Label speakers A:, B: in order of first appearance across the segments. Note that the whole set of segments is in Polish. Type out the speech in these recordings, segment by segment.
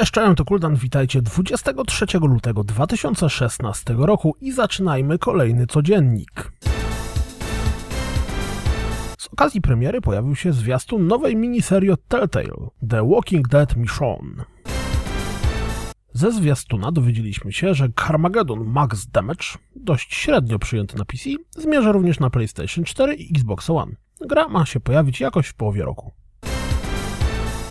A: Cześć, cześć, to Kuldan, witajcie 23 lutego 2016 roku i zaczynajmy kolejny codziennik. Z okazji premiery pojawił się zwiastun nowej miniserii od Telltale, The Walking Dead Michonne. Ze zwiastuna dowiedzieliśmy się, że Carmageddon Max Damage, dość średnio przyjęty na PC, zmierza również na PlayStation 4 i Xbox One. Gra ma się pojawić jakoś w połowie roku.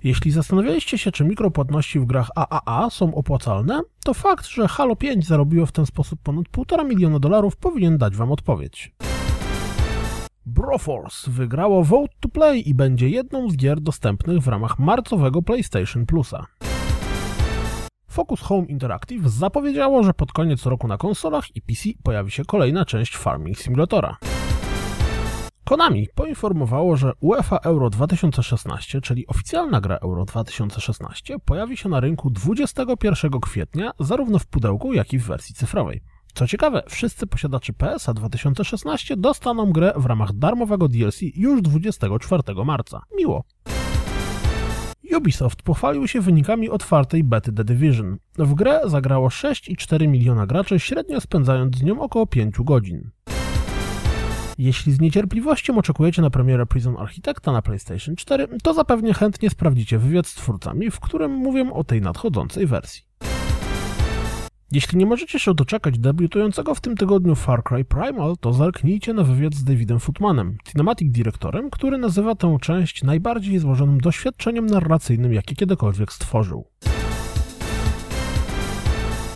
A: Jeśli zastanawialiście się, czy mikropłatności w grach AAA są opłacalne, to fakt, że Halo 5 zarobiło w ten sposób ponad 1,5 miliona dolarów powinien dać wam odpowiedź. Broforce wygrało Vote to Play i będzie jedną z gier dostępnych w ramach marcowego PlayStation Plusa. Focus Home Interactive zapowiedziało, że pod koniec roku na konsolach i PC pojawi się kolejna część Farming Simulatora. Konami poinformowało, że UEFA Euro 2016, czyli oficjalna gra Euro 2016, pojawi się na rynku 21 kwietnia zarówno w pudełku, jak i w wersji cyfrowej. Co ciekawe, wszyscy posiadacze PSA 2016 dostaną grę w ramach darmowego DLC już 24 marca. Miło. Ubisoft pochwalił się wynikami otwartej bety The Division. W grę zagrało 6,4 miliona graczy, średnio spędzając z nią około 5 godzin. Jeśli z niecierpliwością oczekujecie na premierę Prison Architecta na PlayStation 4, to zapewne chętnie sprawdzicie wywiad z twórcami, w którym mówię o tej nadchodzącej wersji. Jeśli nie możecie się doczekać debiutującego w tym tygodniu Far Cry Primal, to zerknijcie na wywiad z Davidem Footmanem, Cinematic Directorem, który nazywa tę część najbardziej złożonym doświadczeniem narracyjnym, jakie kiedykolwiek stworzył.